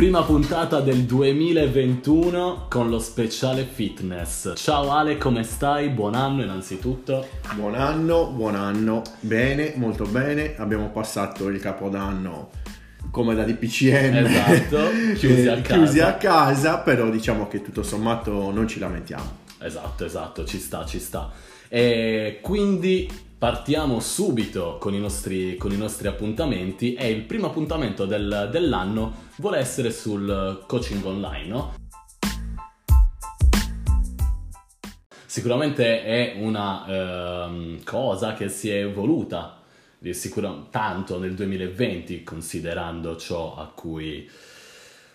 Prima puntata del 2021 con lo speciale fitness. Ciao Ale, come stai? Buon anno innanzitutto. Buon anno, buon anno. Bene, molto bene. Abbiamo passato il capodanno come da DPCM. Esatto, chiusi a casa. chiusi a casa, però diciamo che tutto sommato non ci lamentiamo. Esatto, esatto, ci sta, ci sta. E quindi partiamo subito con i nostri, con i nostri appuntamenti e il primo appuntamento del, dell'anno vuole essere sul coaching online, no? Sicuramente è una ehm, cosa che si è evoluta sicura, tanto nel 2020 considerando ciò a cui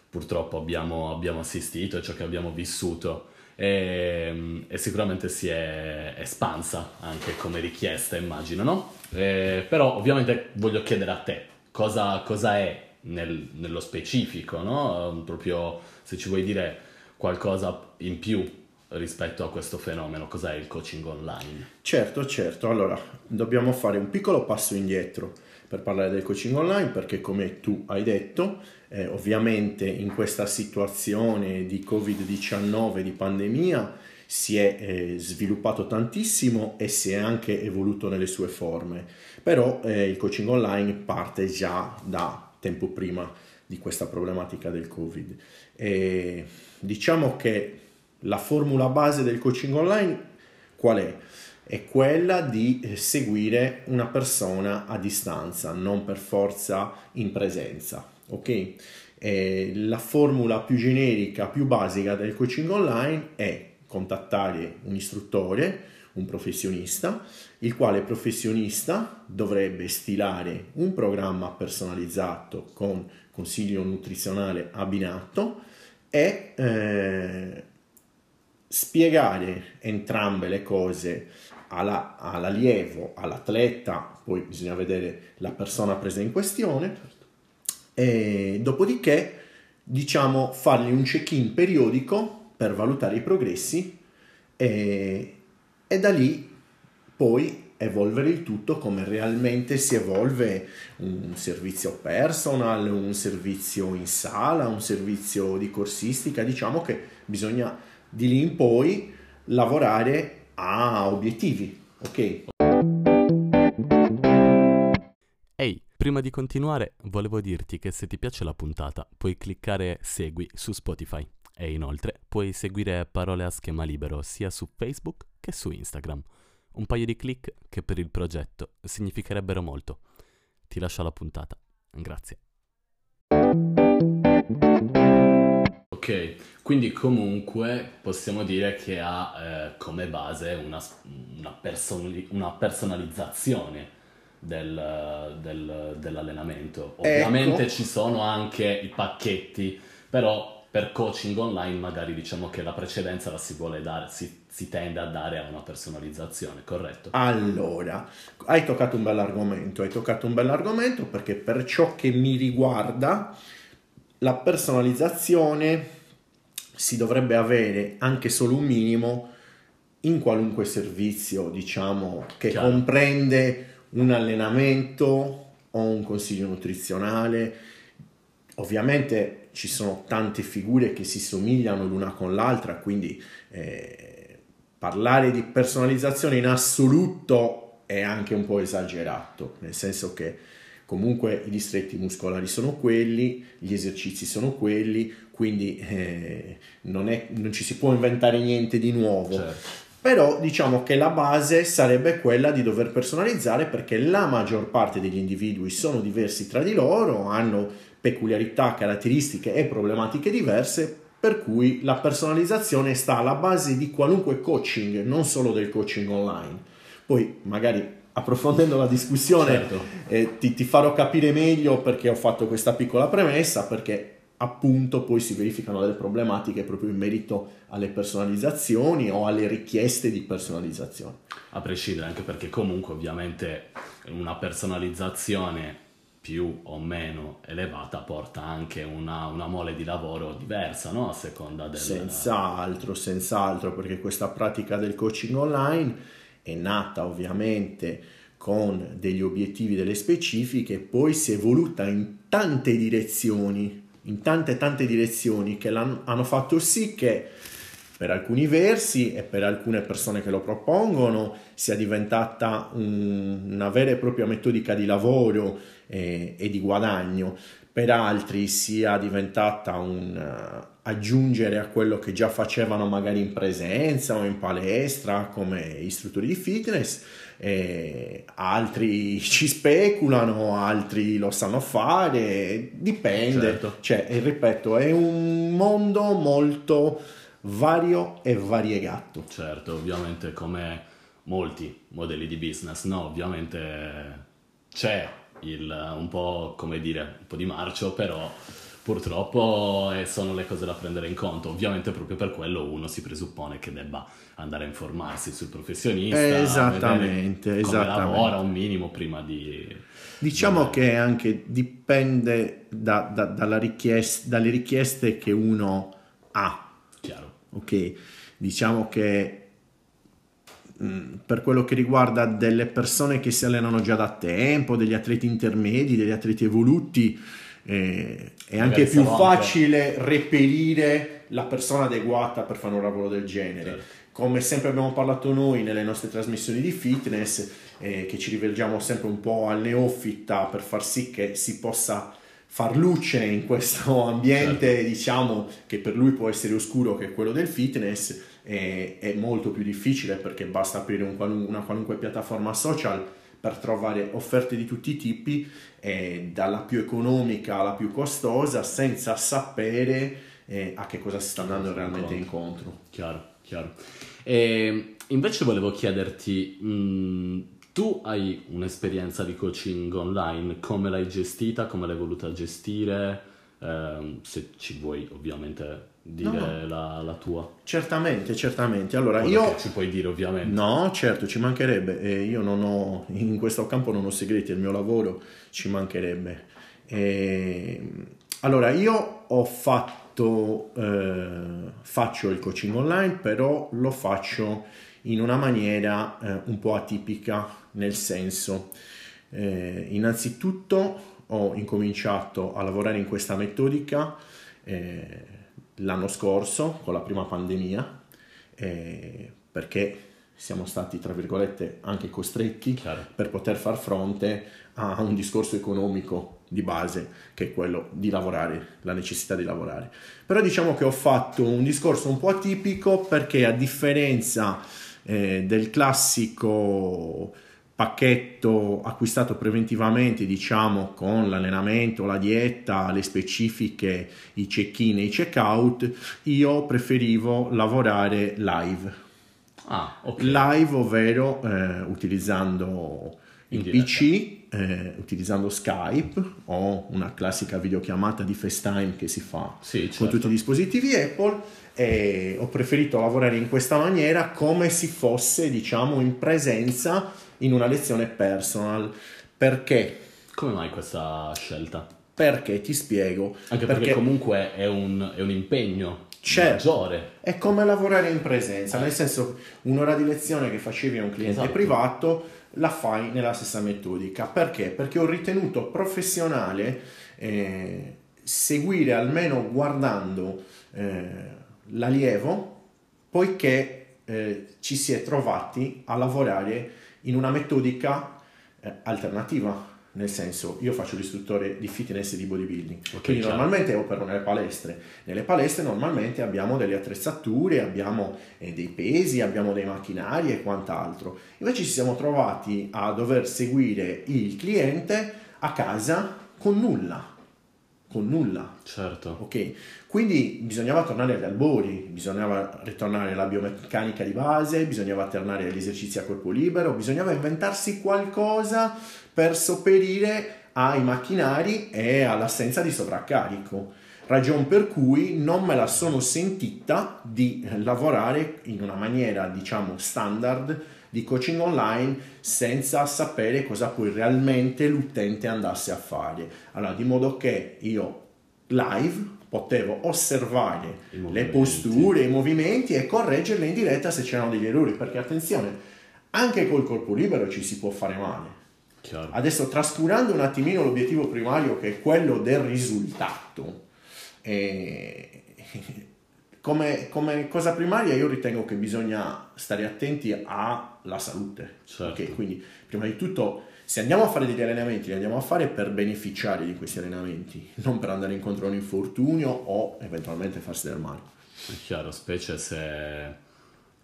purtroppo abbiamo, abbiamo assistito e ciò che abbiamo vissuto e, e, sicuramente si è espansa anche come richiesta, immagino, no? E, però ovviamente voglio chiedere a te cosa, cosa è nel, nello specifico, no? Proprio se ci vuoi dire qualcosa in più rispetto a questo fenomeno, cos'è il coaching online? Certo, certo. Allora, dobbiamo fare un piccolo passo indietro per parlare del coaching online perché come tu hai detto, eh, ovviamente in questa situazione di Covid-19, di pandemia, si è eh, sviluppato tantissimo e si è anche evoluto nelle sue forme, però eh, il coaching online parte già da tempo prima di questa problematica del Covid. E diciamo che la formula base del coaching online qual è? È quella di eh, seguire una persona a distanza, non per forza in presenza. Ok? E la formula più generica, più basica del coaching online è contattare un istruttore, un professionista, il quale professionista dovrebbe stilare un programma personalizzato con consiglio nutrizionale abbinato e eh, spiegare entrambe le cose alla, all'allievo, all'atleta, poi bisogna vedere la persona presa in questione, e dopodiché diciamo fargli un check-in periodico per valutare i progressi e, e da lì poi evolvere il tutto come realmente si evolve un servizio personal, un servizio in sala, un servizio di corsistica, diciamo che bisogna di lì in poi lavorare a obiettivi, ok? Ehi, prima di continuare volevo dirti che se ti piace la puntata puoi cliccare segui su Spotify e inoltre puoi seguire parole a schema libero sia su Facebook che su Instagram. Un paio di click che per il progetto significherebbero molto. Ti lascio la puntata. Grazie. Ok, quindi comunque possiamo dire che ha eh, come base una, una, person- una personalizzazione del, del, dell'allenamento. Ovviamente ecco. ci sono anche i pacchetti, però per coaching online magari diciamo che la precedenza la si vuole dare, si, si tende a dare a una personalizzazione, corretto? Allora, hai toccato un bell'argomento, hai toccato un bell'argomento perché per ciò che mi riguarda la personalizzazione si dovrebbe avere anche solo un minimo in qualunque servizio, diciamo, che Chiaro. comprende un allenamento o un consiglio nutrizionale. Ovviamente ci sono tante figure che si somigliano l'una con l'altra, quindi eh, parlare di personalizzazione in assoluto è anche un po' esagerato, nel senso che comunque i distretti muscolari sono quelli, gli esercizi sono quelli, quindi eh, non, è, non, ci si può inventare niente di nuovo. Certo. Però diciamo che la base sarebbe quella di dover personalizzare perché la maggior parte degli individui sono diversi tra di loro, hanno peculiarità, caratteristiche e problematiche diverse, per cui la personalizzazione sta alla base di qualunque coaching, non solo del coaching online. Poi magari approfondendo la discussione certo. eh, ti, ti, farò capire meglio perché ho fatto questa piccola premessa, perché appunto poi si verificano delle problematiche proprio in merito alle personalizzazioni o alle richieste di personalizzazione. A prescindere, anche perché comunque ovviamente una personalizzazione più o meno elevata porta anche una, una mole di lavoro diversa, no? A seconda del... Senz'altro, senz'altro, perché questa pratica del coaching online è nata ovviamente con degli obiettivi, delle specifiche, poi si è evoluta in tante direzioni in tante tante direzioni che hanno fatto sì che per alcuni versi e per alcune persone che lo propongono sia diventata un, una vera e propria metodica di lavoro e, e di guadagno, per altri sia diventata un aggiungere a quello che già facevano magari in presenza o in palestra come istruttori di fitness, e altri ci speculano, altri lo sanno fare, dipende. Certo. Cioè, ripeto, è un mondo molto vario e variegato. Certo, ovviamente come molti modelli di business, no? Ovviamente c'è il, un po' come dire, un po' di marcio, però purtroppo eh, sono le cose da prendere in conto. Ovviamente proprio per quello uno si presuppone che debba andare a informarsi sul professionista, esattamente, esattamente. lavora un minimo prima di... Diciamo che anche dipende da, da, richiesta, dalle richieste che uno ha. Chiaro. Ok, diciamo che Mm, per quello che riguarda delle persone che si allenano già da tempo, degli atleti intermedi, degli atleti evoluti, eh, è anche più facile reperire la persona adeguata per fare un lavoro del genere. Certo. Come sempre abbiamo parlato noi nelle nostre trasmissioni di fitness, eh, che ci rivolgiamo sempre un po' al neofita per far sì che si possa far luce in questo ambiente, certo. diciamo, che per lui può essere oscuro, che è quello del fitness è, è molto più difficile perché basta aprire un qualun- una qualunque piattaforma social per trovare offerte di tutti i tipi, eh, dalla più economica alla più costosa, senza sapere eh, a che cosa si sta andando realmente incontro. Chiaro, chiaro. E invece volevo chiederti, mh, mm, tu hai un'esperienza di coaching online, come l'hai gestita, come l'hai voluta gestire? Eh, se ci vuoi ovviamente dire no, la, la, tua. Certamente, certamente. Allora, Quello io... ci puoi dire ovviamente. No, certo, ci mancherebbe. Eh, io non ho, in questo campo non ho segreti, il mio lavoro ci mancherebbe. Eh, allora, io ho fatto, eh, faccio il coaching online, però lo faccio in una maniera eh, un po' atipica, nel senso, eh, innanzitutto ho incominciato a lavorare in questa metodica eh, l'anno scorso con la prima pandemia eh, perché siamo stati tra virgolette anche costretti Chiaro. per poter far fronte a un discorso economico di base che è quello di lavorare, la necessità di lavorare. Però diciamo che ho fatto un discorso un po' atipico perché a differenza eh, del classico pacchetto acquistato preventivamente, diciamo, con l'allenamento, la dieta, le specifiche, i check-in e i check-out, io preferivo lavorare live. Ah, okay. Live, ovvero eh, utilizzando il PC, eh, utilizzando Skype o una classica videochiamata di FaceTime che si fa sì, certo. con tutti i dispositivi Apple e ho preferito lavorare in questa maniera come se fosse, diciamo, in presenza in una lezione personal. Perché? Come mai questa scelta? Perché ti spiego. Anche perché, perché comunque è un, è un impegno certo, maggiore. È come lavorare in presenza, nel senso un'ora di lezione che facevi a un cliente esatto. privato la fai nella stessa metodica. Perché? Perché ho ritenuto professionale eh, seguire almeno guardando eh, l'allievo, poiché eh, ci si è trovati a lavorare in una metodica eh, alternativa, nel senso io faccio l'istruttore di fitness e di bodybuilding, okay, quindi chiaro. normalmente opero nelle palestre, nelle palestre normalmente abbiamo delle attrezzature, abbiamo eh, dei pesi, abbiamo dei macchinari e quant'altro, invece ci siamo trovati a dover seguire il cliente a casa con nulla, con nulla. Certo. Ok, quindi bisognava tornare agli albori, bisognava ritornare alla biomeccanica di base, bisognava tornare agli esercizi a corpo libero, bisognava inventarsi qualcosa per sopperire ai macchinari e all'assenza di sovraccarico. Ragion per cui non me la sono sentita di lavorare in una maniera, diciamo, standard di coaching online senza sapere cosa poi realmente l'utente andasse a fare. Allora, di modo che io live potevo osservare le posture, i movimenti e correggerle in diretta se c'erano degli errori, perché attenzione, anche col corpo libero ci si può fare male. Chiaro. Adesso trascurando un attimino l'obiettivo primario che è quello del risultato, E come, come, cosa primaria io ritengo che bisogna stare attenti alla salute. Certo. Okay? Quindi prima di tutto se andiamo a fare degli allenamenti li andiamo a fare per beneficiare di questi allenamenti, non per andare incontro a un infortunio o eventualmente farsi del male. È chiaro, specie se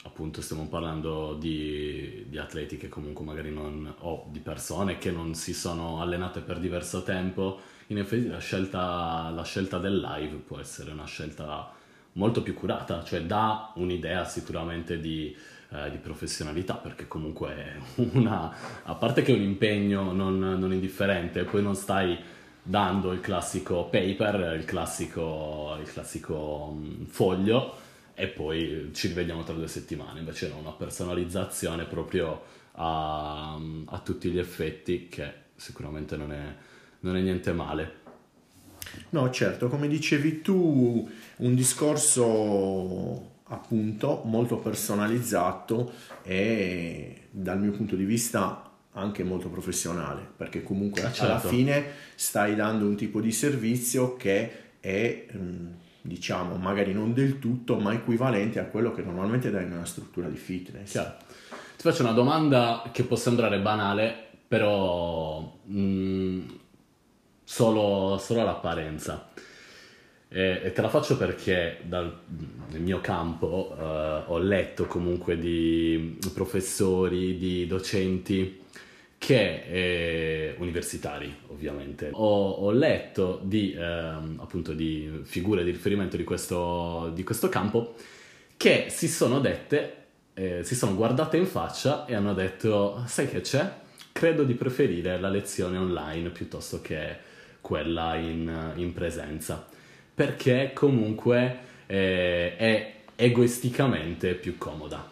appunto stiamo parlando di, di, atleti che comunque magari non o di persone che non si sono allenate per diverso tempo in effetti la scelta, la scelta del live può essere una scelta molto più curata, cioè dà un'idea sicuramente di, eh, di professionalità, perché comunque è una, a parte che è un impegno non, non, indifferente, poi non stai dando il classico paper, il classico, il classico um, foglio e poi ci rivediamo tra due settimane, invece no, una personalizzazione proprio a, a tutti gli effetti che sicuramente non è, non è niente male. No, certo, come dicevi tu, un discorso appunto molto personalizzato e dal mio punto di vista anche molto professionale, perché comunque certo. alla fine stai dando un tipo di servizio che è mm, diciamo magari non del tutto, ma equivalente a quello che normalmente dai in una struttura di fitness. Chiaro. Ti faccio una domanda che può sembrare banale, però mh, mm, solo, solo all'apparenza. E, e, te la faccio perché dal, nel mio campo eh, ho letto comunque di professori, di docenti che eh, universitari ovviamente ho, ho letto di, eh, appunto di figure di riferimento di questo, di questo campo che si sono dette eh, si sono guardate in faccia e hanno detto sai che c'è? credo di preferire la lezione online piuttosto che quella in, in presenza, perché comunque eh, è egoisticamente più comoda.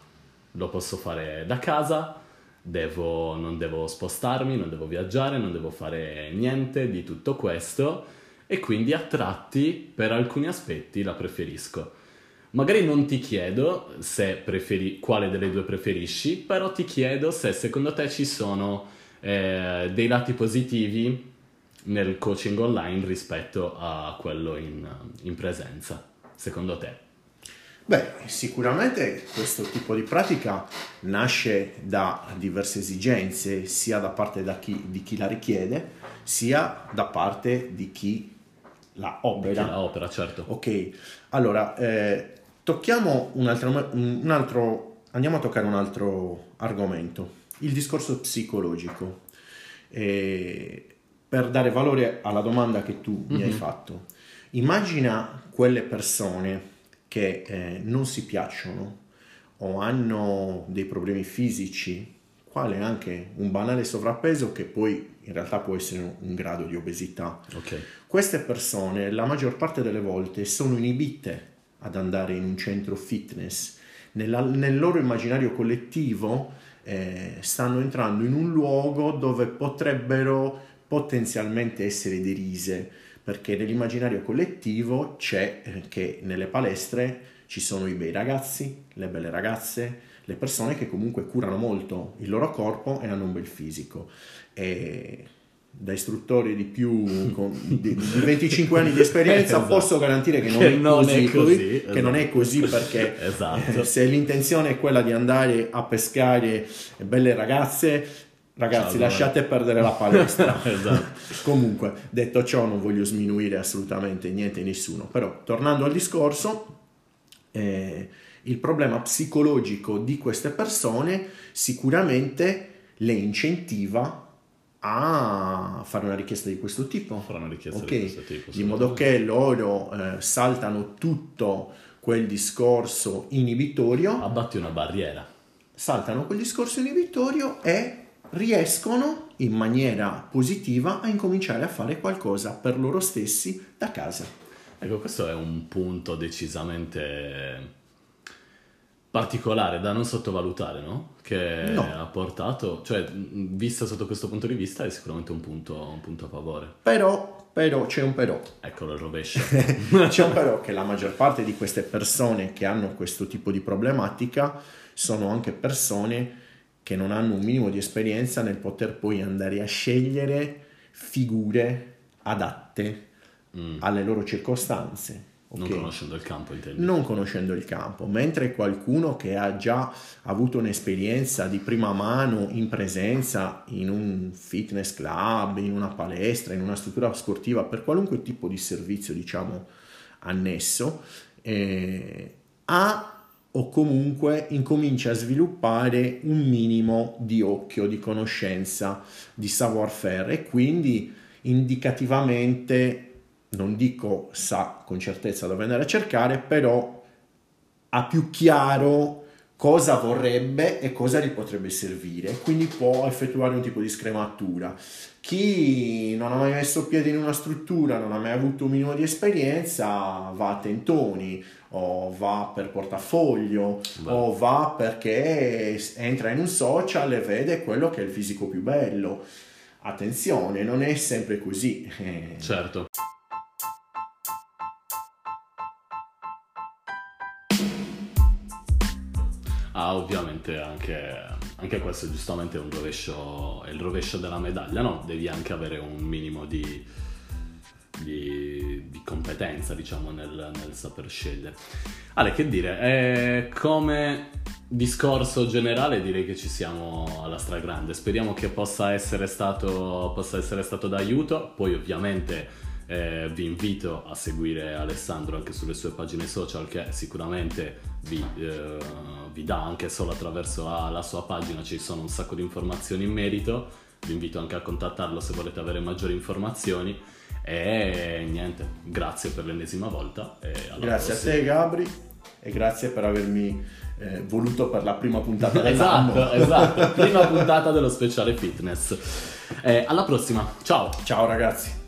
Lo posso fare da casa, devo, non devo spostarmi, non devo viaggiare, non devo fare niente di tutto questo e quindi a tratti per alcuni aspetti la preferisco. Magari non ti chiedo preferi, quale delle due preferisci, però ti chiedo se secondo te ci sono eh, dei lati positivi nel coaching online rispetto a quello in, in presenza, secondo te? Beh, sicuramente questo tipo di pratica nasce da diverse esigenze, sia da parte da chi, di chi la richiede, sia da parte di chi la opera. Chi la opera, certo. Ok, allora, eh, tocchiamo un altro, un altro, andiamo a toccare un altro argomento, il discorso psicologico. Eh, per dare valore alla domanda che tu mi mm-hmm. hai mhm. fatto. Immagina quelle persone che eh, non si piacciono o hanno dei problemi fisici, quale anche un banale sovrappeso che poi in realtà può essere un grado di obesità. Okay. Queste persone la maggior parte delle volte sono inibite ad andare in un centro fitness. Nella, nel loro immaginario collettivo eh, stanno entrando in un luogo dove potrebbero potenzialmente essere derise, perché nell'immaginario collettivo c'è eh, che nelle palestre ci sono i bei ragazzi, le belle ragazze, le persone che comunque curano molto il loro corpo e hanno un bel fisico. E da istruttore di più di, di 25 anni di esperienza esatto. posso garantire che non, che è, non così, è, così, che esatto. non è così perché esatto. se l'intenzione è quella di andare a pescare belle ragazze Ragazzi, Ciao, lasciate perdere la palestra. esatto. Comunque, detto ciò, non voglio sminuire assolutamente niente e nessuno, però tornando al discorso, eh, il problema psicologico di queste persone sicuramente le incentiva a fare una richiesta di questo tipo. Fare una richiesta okay. di questo tipo. Di modo che loro eh, saltano tutto quel discorso inibitorio. Abbatti una barriera. Saltano quel discorso inibitorio e riescono in maniera positiva a incominciare a fare qualcosa per loro stessi da casa. Ecco, questo è un punto decisamente particolare da non sottovalutare, no? Che no. ha portato, cioè, vista sotto questo punto di vista, è sicuramente un punto, un punto a favore. Però, però, c'è un però. Eccolo il rovescio. c'è un però che la maggior parte di queste persone che hanno questo tipo di problematica sono anche persone che non hanno un minimo di esperienza nel poter poi andare a scegliere figure adatte mm. alle loro circostanze. Okay. Non conoscendo il campo, intendi? Non conoscendo il campo, mentre qualcuno che ha già avuto un'esperienza di prima mano in presenza in un fitness club, in una palestra, in una struttura sportiva, per qualunque tipo di servizio, diciamo, annesso, eh, ha o comunque incomincia a sviluppare un minimo di occhio, di conoscenza, di savoir-faire. E quindi indicativamente, non dico sa con certezza dove andare a cercare, però ha più chiaro cosa vorrebbe e cosa gli potrebbe servire, quindi può effettuare un tipo di scrematura. Chi non ha mai messo piede in una struttura, non ha mai avuto un minimo di esperienza, va a tentoni o va per portafoglio Beh. o va perché entra in un social e vede quello che è il fisico più bello. Attenzione, non è sempre così. Certo. Ovviamente anche, anche questo è giustamente un rovescio, è il rovescio della medaglia, no? Devi anche avere un minimo di, di, di competenza, diciamo, nel, nel, saper scegliere. Ale, che dire, eh, come discorso generale direi che ci siamo alla stragrande, speriamo che possa essere stato, possa essere stato d'aiuto, poi ovviamente eh, vi invito a seguire Alessandro anche sulle sue pagine social che sicuramente vi, eh, vi dà anche solo attraverso la, la sua pagina, ci sono un sacco di informazioni in merito, vi invito anche a contattarlo se volete avere maggiori informazioni e niente, grazie per l'ennesima volta. grazie prossima. a te Gabri e grazie per avermi eh, voluto per la prima puntata esatto, esatto, prima puntata dello speciale fitness. Eh, alla prossima, ciao! Ciao ragazzi!